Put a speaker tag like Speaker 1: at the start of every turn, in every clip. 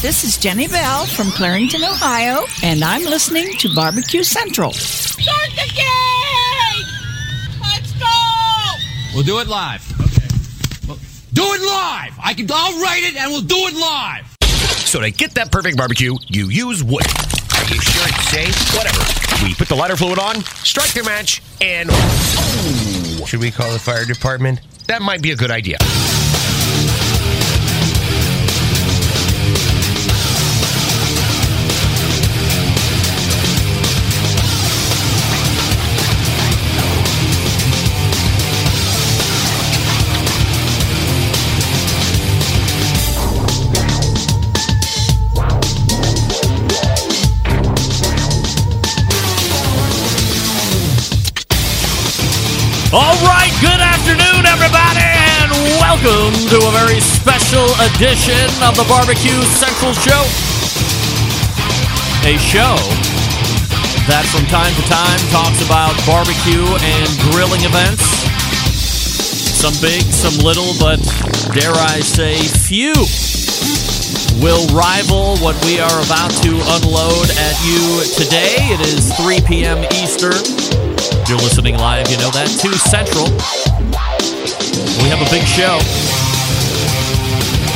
Speaker 1: This is Jenny Bell from Clarington, Ohio, and I'm listening to Barbecue Central.
Speaker 2: Start the game! Let's go!
Speaker 3: We'll do it live. Okay. Well, do it live. I can. I'll write it, and we'll do it live.
Speaker 4: So to get that perfect barbecue, you use wood. Are you sure it's safe? Whatever. We put the lighter fluid on, strike the match, and oh, should we call the fire department? That might be a good idea.
Speaker 5: All right, good afternoon, everybody, and welcome to a very special edition of the Barbecue Central Show. A show that from time to time talks about barbecue and grilling events. Some big, some little, but dare I say, few will rival what we are about to unload at you today. It is 3 p.m. Eastern. If you're listening live, you know that. 2 Central. We have a big show.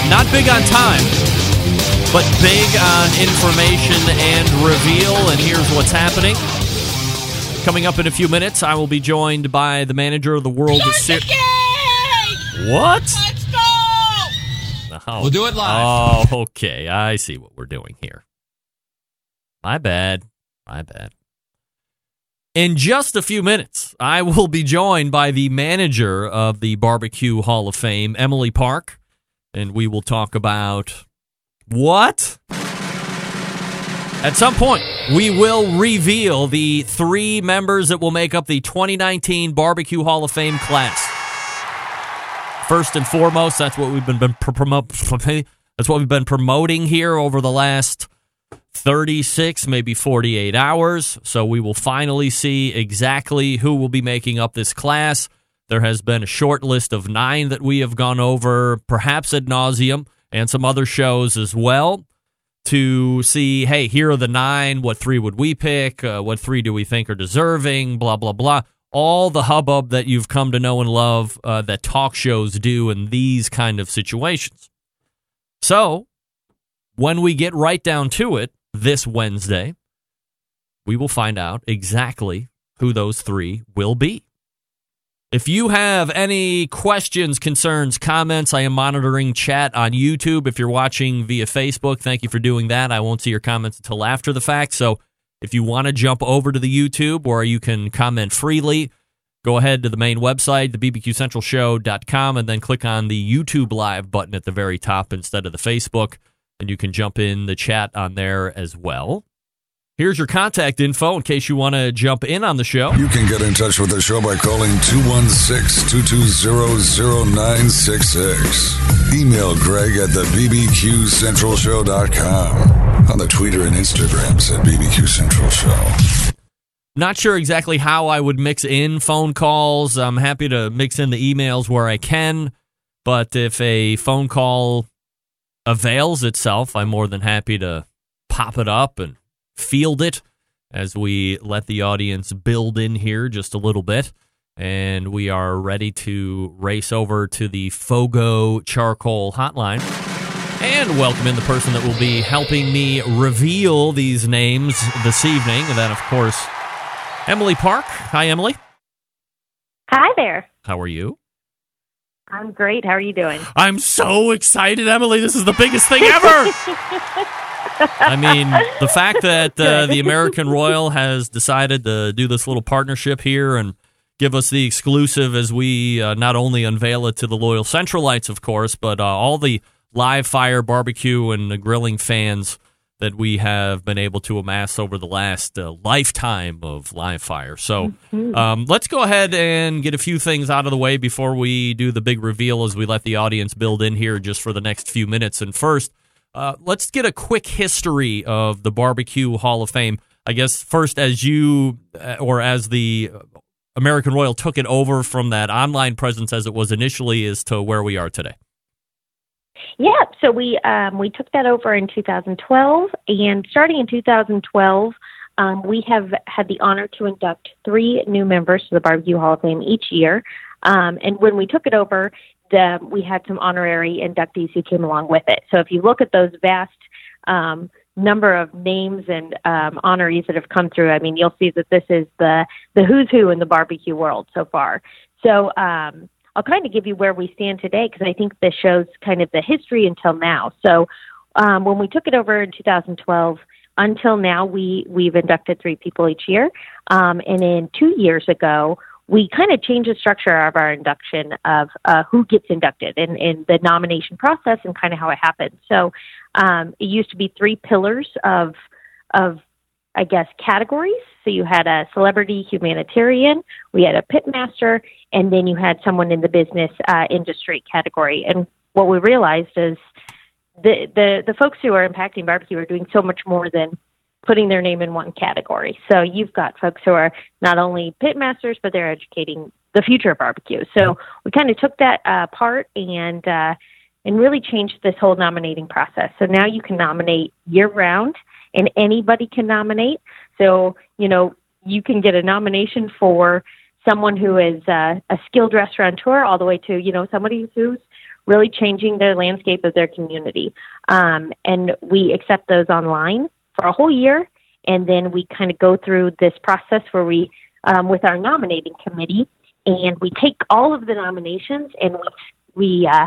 Speaker 5: Not big on time, but big on information and reveal. And here's what's happening. Coming up in a few minutes, I will be joined by the manager of the World
Speaker 2: Start
Speaker 5: Series.
Speaker 2: the!
Speaker 5: What?
Speaker 2: Let's go!
Speaker 5: Oh.
Speaker 3: We'll do it live.
Speaker 5: Oh, okay. I see what we're doing here. My bad. My bad. In just a few minutes, I will be joined by the manager of the Barbecue Hall of Fame, Emily Park, and we will talk about what? At some point, we will reveal the three members that will make up the 2019 Barbecue Hall of Fame class. First and foremost, that's what we've been, been pr-. That's what we've been promoting here over the last 36, maybe 48 hours. So we will finally see exactly who will be making up this class. There has been a short list of nine that we have gone over, perhaps ad nauseum, and some other shows as well to see, hey, here are the nine. What three would we pick? Uh, what three do we think are deserving? Blah, blah, blah. All the hubbub that you've come to know and love uh, that talk shows do in these kind of situations. So, when we get right down to it this Wednesday, we will find out exactly who those three will be. If you have any questions, concerns, comments, I am monitoring chat on YouTube. If you're watching via Facebook, thank you for doing that. I won't see your comments until after the fact. So if you want to jump over to the YouTube where you can comment freely, go ahead to the main website, the bbqcentralshow.com, and then click on the YouTube live button at the very top instead of the Facebook, and you can jump in the chat on there as well. Here's your contact info in case you want to jump in on the show.
Speaker 6: You can get in touch with the show by calling 216-220-0966. Email Greg at the bbqcentralshow.com. On the Twitter and Instagrams at BBQ Central Show.
Speaker 5: Not sure exactly how I would mix in phone calls. I'm happy to mix in the emails where I can, but if a phone call avails itself, I'm more than happy to pop it up and field it as we let the audience build in here just a little bit. And we are ready to race over to the Fogo Charcoal Hotline and welcome in the person that will be helping me reveal these names this evening. And then, of course, Emily Park. Hi, Emily.
Speaker 7: Hi there.
Speaker 5: How are you?
Speaker 7: I'm great. How are you doing?
Speaker 5: I'm so excited, Emily. This is the biggest thing ever. I mean, the fact that uh, the American Royal has decided to do this little partnership here and give us the exclusive as we uh, not only unveil it to the loyal Centralites, of course, but uh, all the live fire barbecue and grilling fans that we have been able to amass over the last uh, lifetime of live fire. So um, let's go ahead and get a few things out of the way before we do the big reveal as we let the audience build in here just for the next few minutes. And first, uh, let's get a quick history of the Barbecue Hall of Fame. I guess first, as you uh, or as the American Royal took it over from that online presence as it was initially, as to where we are today.
Speaker 7: Yeah, so we um, we took that over in 2012, and starting in 2012, um, we have had the honor to induct three new members to the Barbecue Hall of Fame each year. Um, and when we took it over, the, we had some honorary inductees who came along with it. So if you look at those vast um, number of names and um, honorees that have come through, I mean, you'll see that this is the the who's who in the barbecue world so far. So um, I'll kind of give you where we stand today because I think this shows kind of the history until now. So um, when we took it over in 2012, until now, we we've inducted three people each year, um, and then two years ago, we kind of changed the structure of our induction of uh, who gets inducted and, and the nomination process and kind of how it happens. So um, it used to be three pillars of of I guess categories. So you had a celebrity humanitarian, we had a pitmaster, and then you had someone in the business uh, industry category. And what we realized is the the the folks who are impacting barbecue are doing so much more than putting their name in one category. So you've got folks who are not only pit masters, but they're educating the future of barbecue. So we kind of took that uh, part and uh, and really changed this whole nominating process. So now you can nominate year round, and anybody can nominate. So you know you can get a nomination for someone who is uh, a skilled restaurateur, all the way to you know somebody who's really changing the landscape of their community. Um, and we accept those online for a whole year, and then we kind of go through this process where we, um, with our nominating committee, and we take all of the nominations and we, we uh,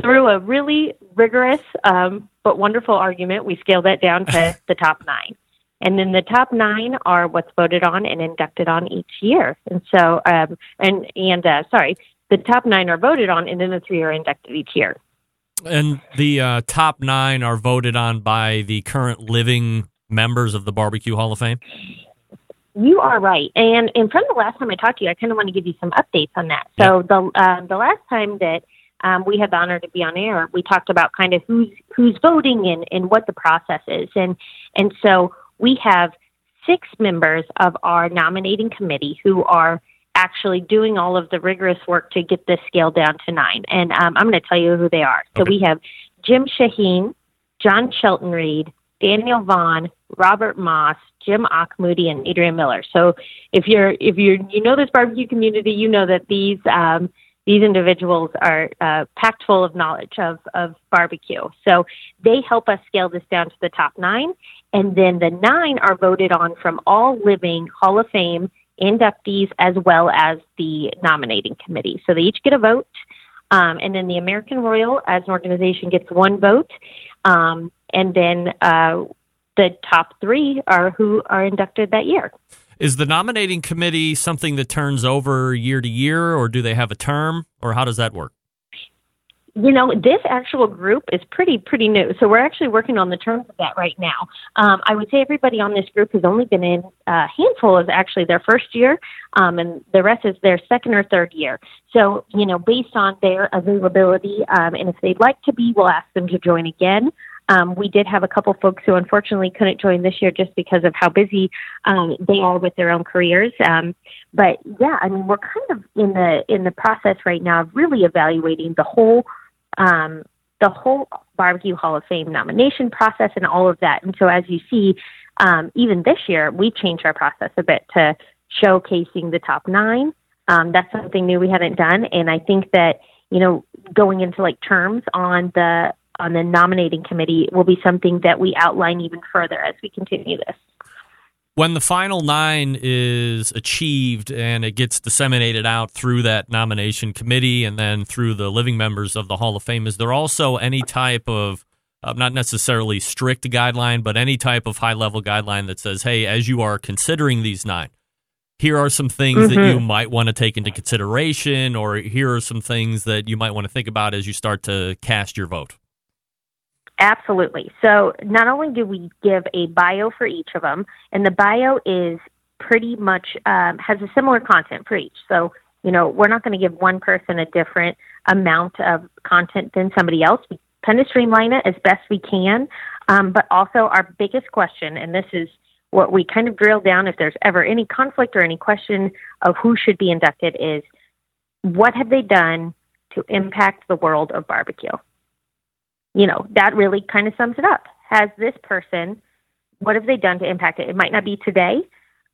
Speaker 7: through a really rigorous um, but wonderful argument, we scale that down to the top nine. And then the top nine are what's voted on and inducted on each year. And so, um, and and uh, sorry, the top nine are voted on, and then the three are inducted each year.
Speaker 5: And the uh, top nine are voted on by the current living members of the Barbecue Hall of Fame.
Speaker 7: You are right, and and from the last time I talked to you, I kind of want to give you some updates on that. So the uh, the last time that um, we had the honor to be on air, we talked about kind of who's who's voting and and what the process is, and and so we have six members of our nominating committee who are actually doing all of the rigorous work to get this scale down to nine. And um, I'm going to tell you who they are. So we have Jim Shahin, John Shelton Reed, Daniel Vaughn, Robert Moss, Jim Auchmutey, and Adrian Miller. So if you're if you're you know this barbecue community, you know that these um, these individuals are uh, packed full of knowledge of of barbecue. So they help us scale this down to the top nine, and then the nine are voted on from all living Hall of Fame inductees as well as the nominating committee. So they each get a vote. Um, and then the American Royal, as an organization, gets one vote. Um, and then uh, the top three are who are inducted that year.
Speaker 5: Is the nominating committee something that turns over year to year, or do they have a term, or how does that work?
Speaker 7: You know, this actual group is pretty pretty new, so we're actually working on the terms of that right now. Um, I would say everybody on this group has only been in a handful of actually their first year, um, and the rest is their second or third year. So, you know, based on their availability, um, and if they'd like to be, we'll ask them to join again. Um, we did have a couple folks who unfortunately couldn't join this year just because of how busy um, they are with their own careers. Um, but yeah, I mean, we're kind of in the in the process right now of really evaluating the whole um, the whole barbecue Hall of Fame nomination process and all of that. And so, as you see, um, even this year, we changed our process a bit to showcasing the top nine. Um, that's something new we haven't done, and I think that you know going into like terms on the on the nominating committee will be something that we outline even further as we continue this.
Speaker 5: When the final nine is achieved and it gets disseminated out through that nomination committee and then through the living members of the Hall of Fame, is there also any type of uh, not necessarily strict guideline, but any type of high level guideline that says, hey, as you are considering these nine, here are some things that you might want to take into consideration, or here are some things that you might want to think about as you start to cast your vote?
Speaker 7: Absolutely. So not only do we give a bio for each of them, and the bio is pretty much um, has a similar content for each. So you know we're not going to give one person a different amount of content than somebody else. We kind of streamline it as best we can, um, but also our biggest question, and this is what we kind of drill down if there's ever any conflict or any question of who should be inducted is what have they done to impact the world of barbecue? You know, that really kind of sums it up. Has this person, what have they done to impact it? It might not be today,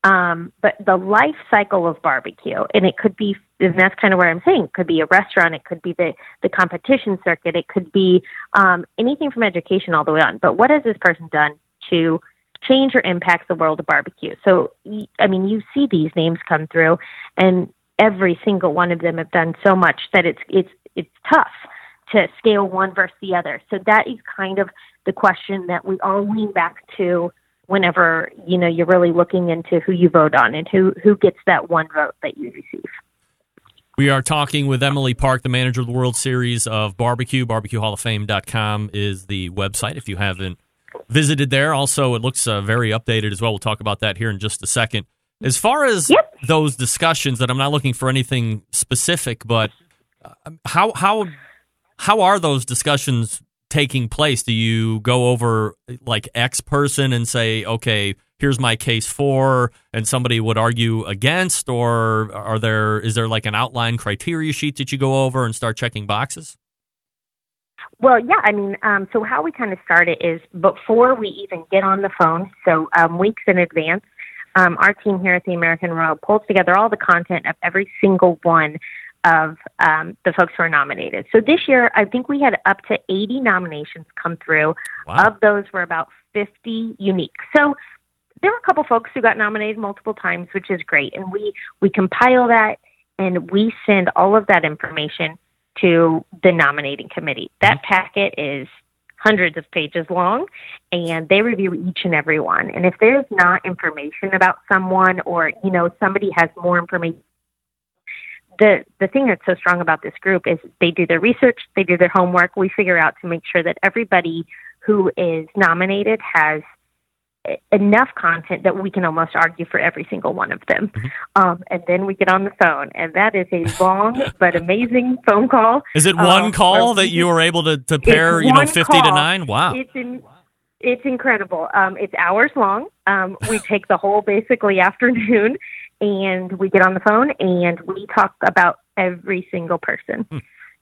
Speaker 7: um, but the life cycle of barbecue, and it could be, and that's kind of where I'm saying, it could be a restaurant, it could be the, the competition circuit, it could be um, anything from education all the way on. But what has this person done to change or impact the world of barbecue? So, I mean, you see these names come through, and every single one of them have done so much that it's it's it's tough to scale one versus the other. So that is kind of the question that we all lean back to whenever you know you're really looking into who you vote on and who who gets that one vote that you receive.
Speaker 5: We are talking with Emily Park, the manager of the World Series of Barbecue. BarbecueHallOfFame.com is the website if you haven't visited there. Also, it looks uh, very updated as well. We'll talk about that here in just a second. As far as
Speaker 7: Yep.
Speaker 5: those discussions, that I'm not looking for anything specific, but uh, how how how are those discussions taking place? Do you go over like X person and say, okay, here's my case for, and somebody would argue against, or are there is there like an outline criteria sheet that you go over and start checking boxes?
Speaker 7: Well, yeah, I mean, um, so how we kind of start it is before we even get on the phone, so um, weeks in advance, um, our team here at the American Royal pulls together all the content of every single one of um, the folks who are nominated. So this year, I think we had up to 80 nominations come through.
Speaker 5: Wow.
Speaker 7: Of those were about 50 unique. So there were a couple folks who got nominated multiple times, which is great. And we, we compile that and we send all of that information to the nominating committee. That packet is hundreds of pages long and they review each and every one. And if there's not information about someone or, you know, somebody has more information the the thing that's so strong about this group is they do their research, they do their homework. We figure out to make sure that everybody who is nominated has enough content that we can almost argue for every single one of them. Um, and then we get on the phone, and that is a long but amazing phone call.
Speaker 5: Is it
Speaker 7: um,
Speaker 5: one call that you were able to, to pair, you know,
Speaker 7: one
Speaker 5: 50 to 9? Wow.
Speaker 7: It's in, it's incredible. Um, it's hours long. Um, we take the whole basically afternoon, and we get on the phone and we talk about every single person.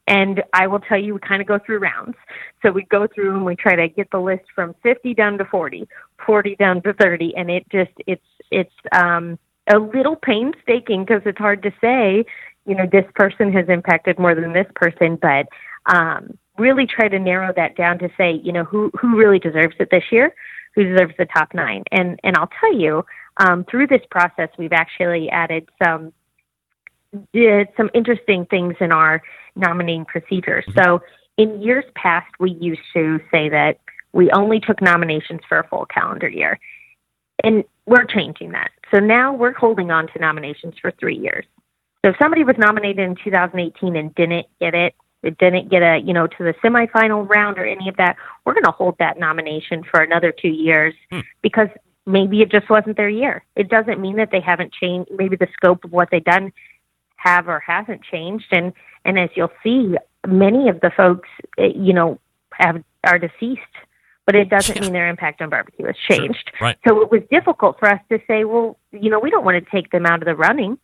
Speaker 7: And I will tell you, we kind of go through rounds. So we go through and we try to get the list from 50 down to 40, 40 down to 30, and it just it's it's um, a little painstaking because it's hard to say, you know, this person has impacted more than this person, but um, really try to narrow that down to say, you know, who who really deserves it this year, who deserves the top nine, and and I'll tell you, um, through this process, we've actually added some did some interesting things in our nominating procedures. So in years past, we used to say that we only took nominations for a full calendar year. And we're changing that. So now we're holding on to nominations for three years. So if somebody was nominated in 2018 and didn't get it, it didn't get a, you know, to the semifinal round or any of that, we're going to hold that nomination for another two years because maybe it just wasn't their year. It doesn't mean that they haven't changed. Maybe the scope of what they've done have or hasn't changed. And, and as you'll see, many of the folks, eh, you know, have, are deceased, but it doesn't mean their impact on barbecue has changed.
Speaker 5: Right.
Speaker 7: So it was difficult for us to say, well, you know, we don't want to take them out of the running.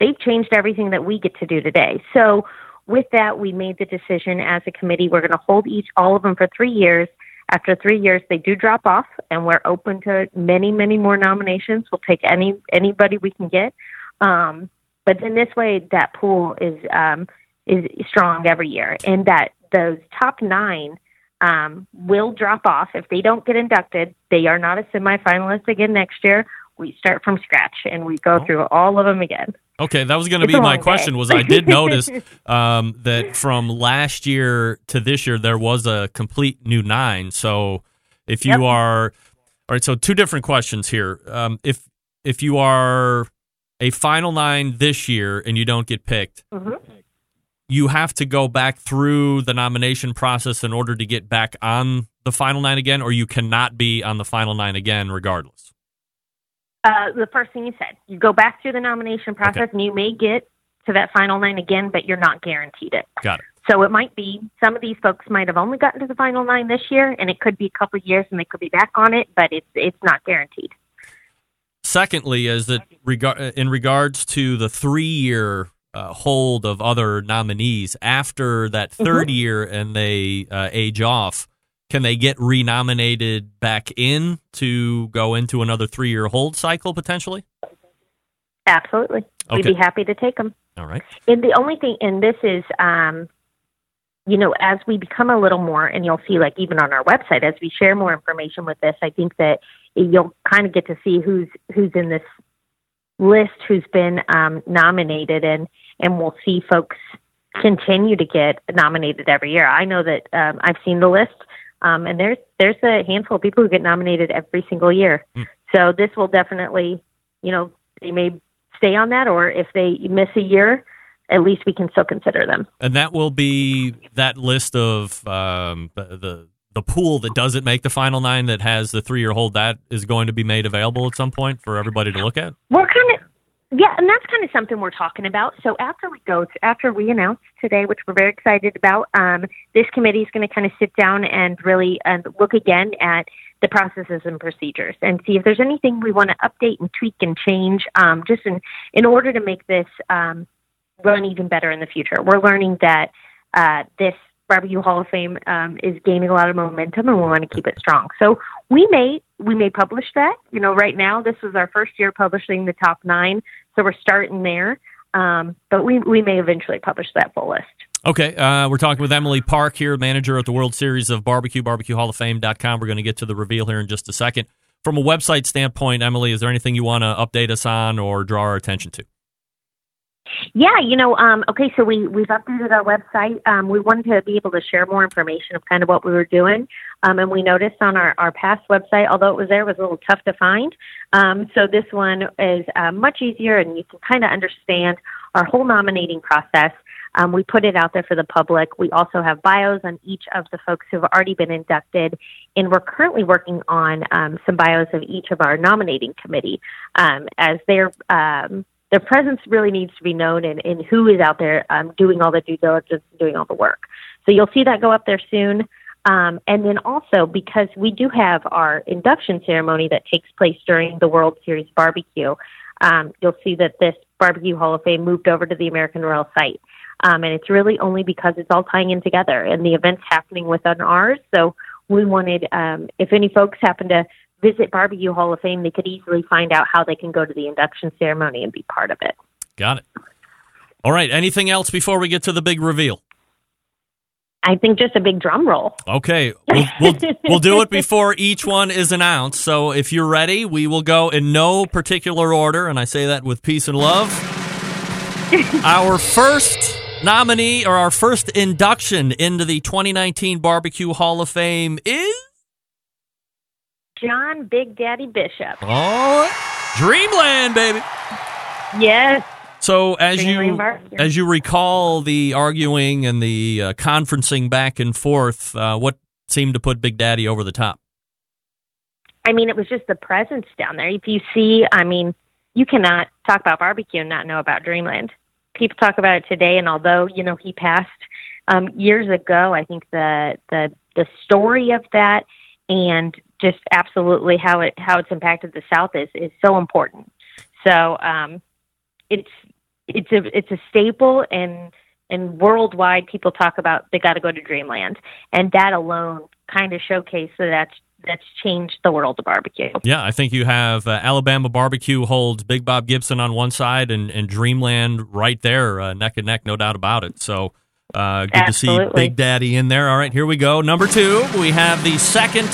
Speaker 7: They've changed everything that we get to do today. So with that, we made the decision as a committee, we're going to hold each, all of them for three years. After three years, they do drop off, and we're open to many, many more nominations. We'll take any anybody we can get. Um, but in this way, that pool is um, is strong every year, and that those top nine um, will drop off if they don't get inducted. They are not a semifinalist again next year. We start from scratch and we go through all of them again.
Speaker 5: Okay, that was going to be my question.
Speaker 7: day.
Speaker 5: Was I did notice um, that from last year to this year there was a complete new nine. So if you
Speaker 7: Yep.
Speaker 5: are, all right. So two different questions here. Um, if if you are a final nine this year and you don't get picked,
Speaker 7: Mhm.
Speaker 5: you have to go back through the nomination process in order to get back on the final nine again, or you cannot be on the final nine again regardless.
Speaker 7: Uh, the first thing you said, you go back through the nomination process and you may get to that final nine again, but you're not guaranteed it.
Speaker 5: Got it.
Speaker 7: So it might be some of these folks might have only gotten to the final nine this year, and it could be a couple of years, and they could be back on it, but it's it's not guaranteed.
Speaker 5: Secondly, is that regard in regards to the three-year uh, hold of other nominees after that 3rd year and they uh, age off, can they get renominated back in to go into another three year hold cycle potentially?
Speaker 7: Absolutely. We'd be happy to take them.
Speaker 5: All right.
Speaker 7: And the only thing, and this is, um, you know, as we become a little more, and you'll see, like even on our website, as we share more information with this, I think that you'll kind of get to see who's who's in this list, who's been um, nominated, and and we'll see folks continue to get nominated every year. I know that um, I've seen the list, um, and there's there's a handful of people who get nominated every single year. So this will definitely, you know, they may stay on that, or if they miss a year, at least we can still consider them.
Speaker 5: And that will be that list of um, the, the the pool that doesn't make the final nine that has the three year hold. That is going to be made available at some point for everybody to look at.
Speaker 7: We're kind of, yeah, and that's kind of something we're talking about. So after we go, after we announce today, which we're very excited about, um, this committee is going to kind of sit down and really uh, look again at the processes and procedures and see if there's anything we want to update and tweak and change, um, just in in order to make this um, run even better in the future. We're learning that uh, this barbecue Hall of Fame um, is gaining a lot of momentum, and we want to keep it strong. So we may we may publish that. You know, right now this was our first year publishing the top nine, so we're starting there. Um, but we we may eventually publish that full list.
Speaker 5: Okay, uh, we're talking with Emily Park here, manager at the World Series of Barbecue, barbecuehalloffame.com. We're going to get to the reveal here in just a second. From a website standpoint, Emily, is there anything you want to update us on or draw our attention to?
Speaker 7: Yeah, you know, um, okay, so we, we've updated our website. Um, we wanted to be able to share more information of kind of what we were doing. Um, and we noticed on our, our past website, although it was there, it was a little tough to find. Um, so this one is uh, much easier and you can kind of understand our whole nominating process. Um, we put it out there for the public. We also have bios on each of the folks who have already been inducted, and we're currently working on um, some bios of each of our nominating committee um, as their um, their presence really needs to be known and, and who is out there um, doing all the due diligence and doing all the work. So you'll see that go up there soon. Um, and then also because we do have our induction ceremony that takes place during the World Series barbecue, um, you'll see that this Barbecue Hall of Fame moved over to the American Royal site. Um, and it's really only because it's all tying in together and the event's happening within ours. So we wanted, um, if any folks happen to visit Barbecue Hall of Fame, they could easily find out how they can go to the induction ceremony and be part of it.
Speaker 5: Got it. All right. Anything else before we get to the big reveal?
Speaker 7: I think just a big drum roll.
Speaker 5: Okay, we'll, we'll, we'll do it before each one is announced. So if you're ready, we will go in no particular order, and I say that with peace and love. our first nominee or our first induction into the 2019 Barbecue Hall of Fame is
Speaker 7: John Big Daddy Bishop.
Speaker 5: oh, Dreamland, baby.
Speaker 7: Yes.
Speaker 5: So as
Speaker 7: Dreamland
Speaker 5: you as you recall the arguing and the uh, conferencing back and forth, uh, what seemed to put Big Daddy over the top?
Speaker 7: I mean, it was just the presence down there. If you see, I mean, you cannot talk about barbecue and not know about Dreamland. People talk about it today, and although you know he passed um, years ago, I think the the the story of that and just absolutely how it how it's impacted the South is is so important. So um, it's it's a it's a staple and and worldwide people talk about they got to go to Dreamland, and that alone kind of showcases that that's that's changed the world of barbecue.
Speaker 5: Yeah, I think you have uh, Alabama Barbecue holds Big Bob Gibson on one side and, and Dreamland right there, uh, neck and neck, no doubt about it. So uh, good to see Big Daddy in there. All right, here we go. Number two, we have the second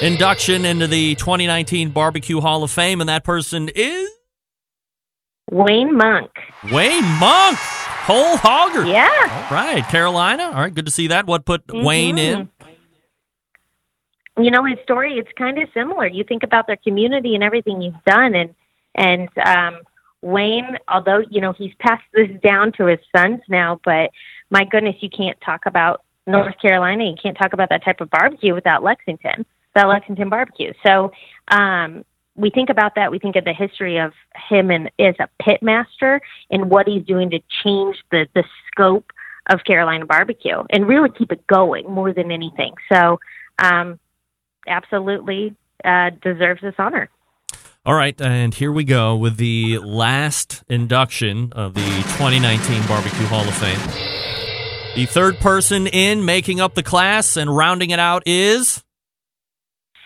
Speaker 5: induction into the 2019 Barbecue Hall of Fame, and that person is
Speaker 7: Wayne Monk.
Speaker 5: Wayne Monk, whole hogger.
Speaker 7: Yeah.
Speaker 5: All right, Carolina. All right, good to see that. What put Wayne in?
Speaker 7: You know, his story it's kind of similar. You think about their community and everything he's done and and um Wayne, although, you know, he's passed this down to his sons now, but my goodness, you can't talk about North Carolina, you can't talk about that type of barbecue without Lexington, without Lexington barbecue. So, um we think about that. We think of the history of him and as a pit master and what he's doing to change the the scope of Carolina barbecue and really keep it going more than anything. So, um, absolutely uh, deserves this honor.
Speaker 5: All right, and here we go with the last induction of the 2019 Barbecue Hall of Fame. The third person in making up the class and rounding it out is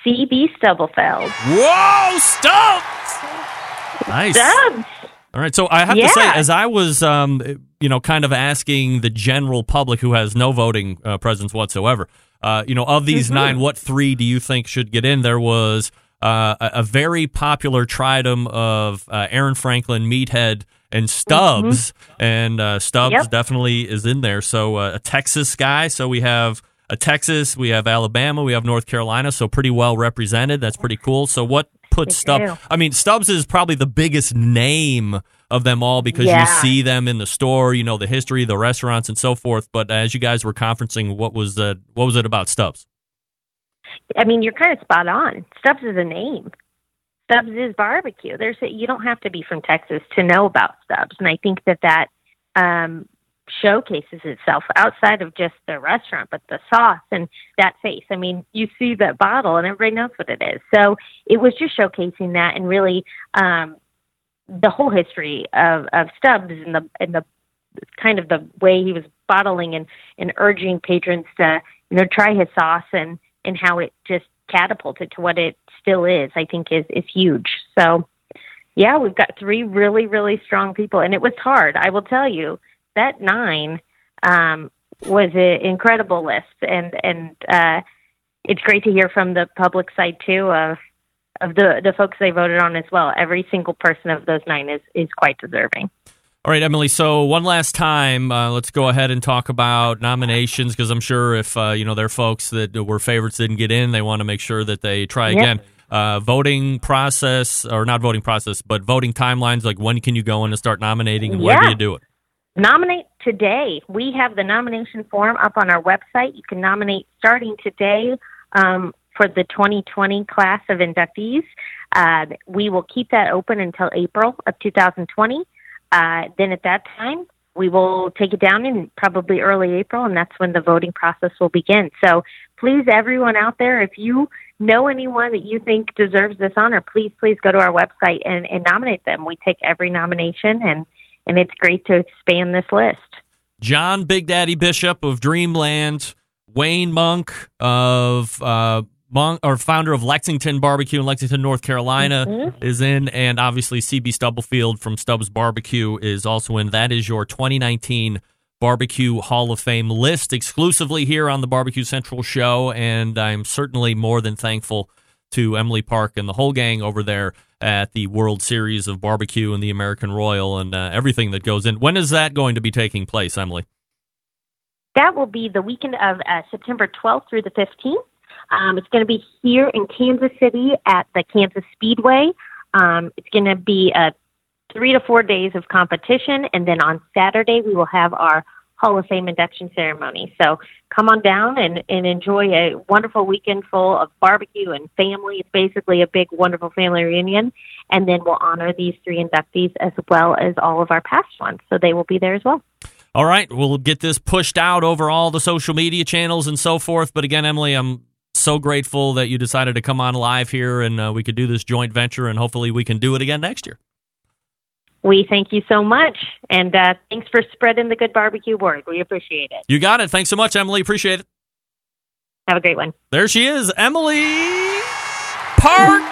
Speaker 7: CB Stubblefield.
Speaker 5: Whoa, Stubbs! Nice.
Speaker 7: Stubbs.
Speaker 5: All right, so I have to say, as I was, um, you know, kind of asking the general public who has no voting uh, presence whatsoever, uh, you know, of these
Speaker 7: Mm-hmm.
Speaker 5: nine, what three do you think should get in? There was uh, a, a very popular tridum of uh, Aaron Franklin, Meathead, and Stubbs, and uh, Stubbs
Speaker 7: Mm-hmm. Yep.
Speaker 5: definitely is in there. So uh, a Texas guy. So we have Texas, we have Alabama, we have North Carolina. So pretty well represented. That's pretty cool. So what puts Stubbs? I mean, Stubbs is probably the biggest name of them all because
Speaker 7: Yeah.
Speaker 5: you see them in the store, you know the history, the restaurants, and so forth. But as you guys were conferencing, what was uh, what was it about Stubbs?
Speaker 7: I mean, you're kind of spot on. Stubbs is a name. Stubbs is barbecue. There's a, you don't have to be from Texas to know about Stubbs, and I think that that um, showcases itself outside of just the restaurant, but the sauce and that face. I mean, you see that bottle, and everybody knows what it is. So it was just showcasing that, and really um, the whole history of of Stubbs and the and the kind of the way he was bottling and and urging patrons to you know try his sauce and and how it just catapulted to what it still is, I think is is huge. So yeah, we've got three really, really strong people and it was hard. I will tell you that nine um was an incredible list and and uh it's great to hear from the public side too of of the the folks they voted on as well. Every single person of those nine is is quite deserving.
Speaker 5: All right, Emily. So one last time, uh, let's go ahead and talk about nominations because I'm sure if uh, you know there are folks that were favorites didn't get in, they want to make sure that they try
Speaker 7: Yep.
Speaker 5: again. Uh, voting process, or not voting process, but voting timelines. Like when can you go in and start nominating, and where do you do it?
Speaker 7: Nominate today. We have the nomination form up on our website. You can nominate starting today um, for the 2020 class of inductees. Uh, we will keep that open until April of 2020. Uh, then at that time, we will take it down in probably early April, and that's when the voting process will begin. So please, everyone out there, if you know anyone that you think deserves this honor, please, please go to our website and, and nominate them. We take every nomination, and, and it's great to expand this list.
Speaker 5: John Big Daddy Bishop of Dreamland, Wayne Monk of uh, Monk, or founder of Lexington Barbecue in Lexington, North Carolina,
Speaker 7: Mm-hmm.
Speaker 5: is in, and obviously CB Stubblefield from Stubbs Barbecue is also in. That is your 2019 Barbecue Hall of Fame list exclusively here on the Barbecue Central show, and I'm certainly more than thankful to Emily Park and the whole gang over there at the World Series of Barbecue and the American Royal and uh, everything that goes in. When is that going to be taking place, Emily?
Speaker 7: That will be the weekend of uh, September 12th through the 15th. Um, it's going to be here in Kansas City at the Kansas Speedway. Um, it's going to be uh, three to four days of competition, and then on Saturday we will have our Hall of Fame induction ceremony. So come on down and, and enjoy a wonderful weekend full of barbecue and family. It's basically a big, wonderful family reunion. And then we'll honor these three inductees as well as all of our past ones. So they will be there as well.
Speaker 5: All right, we'll get this pushed out over all the social media channels and so forth. But again, Emily, I'm so grateful that you decided to come on live here and uh, we could do this joint venture, and hopefully we can do it again next year.
Speaker 7: We thank you so much, and uh, thanks for spreading the good barbecue word. We appreciate it.
Speaker 5: You got it. Thanks so much, Emily. Appreciate it.
Speaker 7: Have a great one.
Speaker 5: There she is, Emily Park.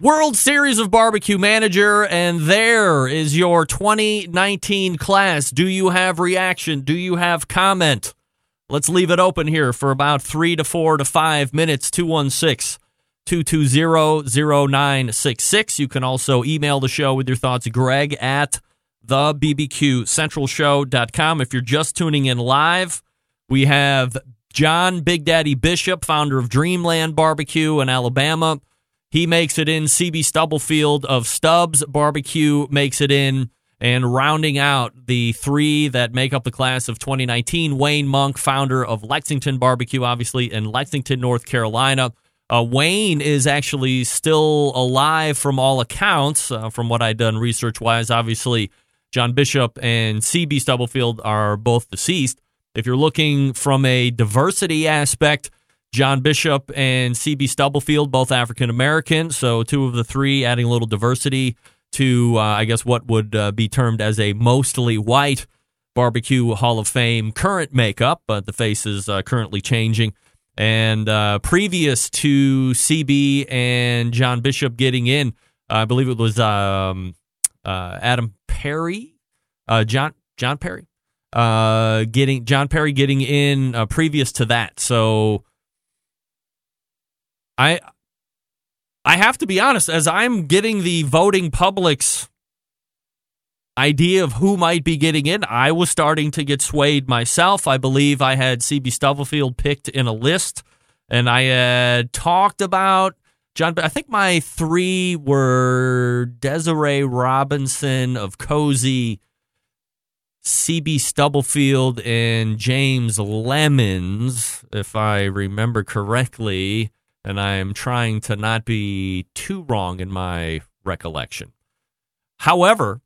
Speaker 5: World Series of Barbecue Manager, and there is your 2019 class. Do you have reaction? Do you have comment? Let's leave it open here for about three to four to five minutes. 216 220 0966. You can also email the show with your thoughts, greg at the bbqcentralshow.com. If you're just tuning in live, we have John Big Daddy Bishop, founder of Dreamland Barbecue in Alabama. He makes it in. CB Stubblefield of Stubbs Barbecue makes it in. And rounding out the three that make up the class of 2019, Wayne Monk, founder of Lexington Barbecue, obviously in Lexington, North Carolina. Uh, Wayne is actually still alive from all accounts, uh, from what I've done research wise. Obviously, John Bishop and CB Stubblefield are both deceased. If you're looking from a diversity aspect, John Bishop and CB Stubblefield, both African American. So, two of the three adding a little diversity to, uh, I guess, what would uh, be termed as a mostly white Barbecue Hall of Fame current makeup, but the face is uh, currently changing. And uh, previous to CB and John Bishop getting in, I believe it was um, uh, Adam Perry, uh, John John Perry, uh, getting John Perry getting in uh, previous to that. So I I have to be honest, as I'm getting the voting public's idea of who might be getting in, I was starting to get swayed myself. I believe I had CB Stubblefield picked in a list, and I had talked about John. I think my three were Desiree Robinson of Cozy, CB Stubblefield, and James Lemons, if I remember correctly. And I'm trying to not be too wrong in my recollection. However,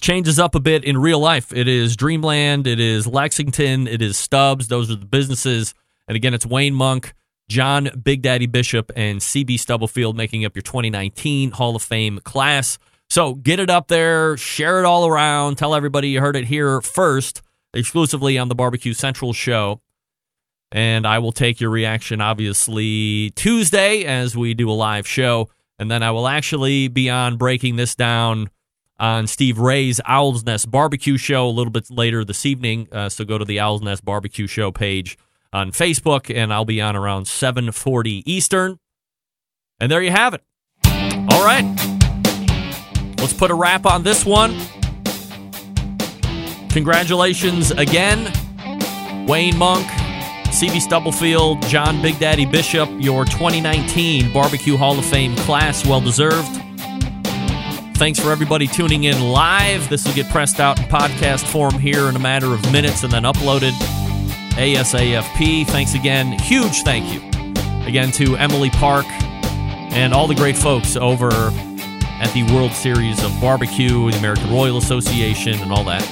Speaker 5: changes up a bit in real life. It is Dreamland, it is Lexington, it is Stubbs. Those are the businesses. And again, it's Wayne Monk, John Big Daddy Bishop, and CB Stubblefield making up your 2019 Hall of Fame class. So get it up there, share it all around, tell everybody you heard it here first, exclusively on the Barbecue Central show. And I will take your reaction, obviously, Tuesday as we do a live show. And then I will actually be on breaking this down on Steve Ray's Owl's Nest Barbecue Show a little bit later this evening. Uh, so go to the Owl's Nest Barbecue Show page on Facebook, and I'll be on around 7:40 Eastern. And there you have it. All right, let's put a wrap on this one. Congratulations again, Wayne Monk, CB Stubblefield, John Big Daddy Bishop, your 2019 Barbecue Hall of Fame class. Well deserved. Thanks for everybody tuning in live. This will get pressed out in podcast form here in a matter of minutes and then uploaded ASAFP. Thanks again. Huge thank you again to Emily Park and all the great folks over at the World Series of Barbecue, the American Royal Association, and all that.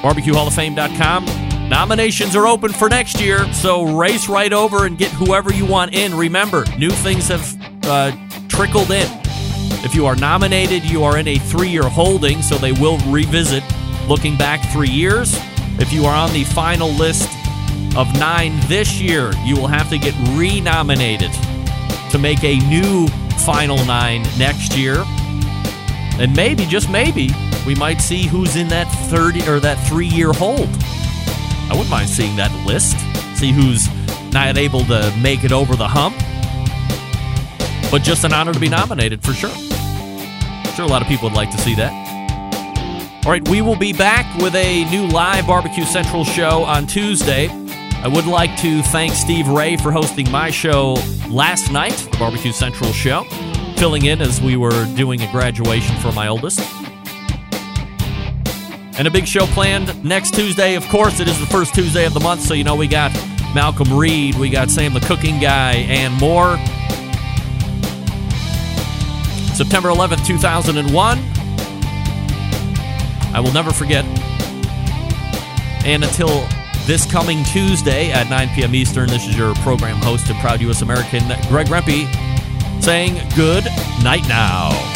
Speaker 5: BarbecueHallOfFame.com. Nominations are open for next year, so race right over and get whoever you want in. Remember, new things have uh, trickled in. If you are nominated, you are in a three year holding, so they will revisit looking back three years. If you are on the final list of nine this year, you will have to get renominated to make a new final nine next year. And maybe, just maybe, we might see who's in that 30 or that three year hold. I wouldn't mind seeing that list, see who's not able to make it over the hump. But just an honor to be nominated for sure. Sure, a lot of people would like to see that. All right, we will be back with a new live Barbecue Central show on Tuesday. I would like to thank Steve Ray for hosting my show last night, the Barbecue Central show, filling in as we were doing a graduation for my oldest. And a big show planned next Tuesday. Of course, it is the first Tuesday of the month, so you know we got Malcolm Reed, we got Sam the Cooking Guy, and more. September 11th, 2001. I will never forget. And until this coming Tuesday at 9 p.m. Eastern, this is your program host and proud U.S. American, Greg Rempe, saying good night now.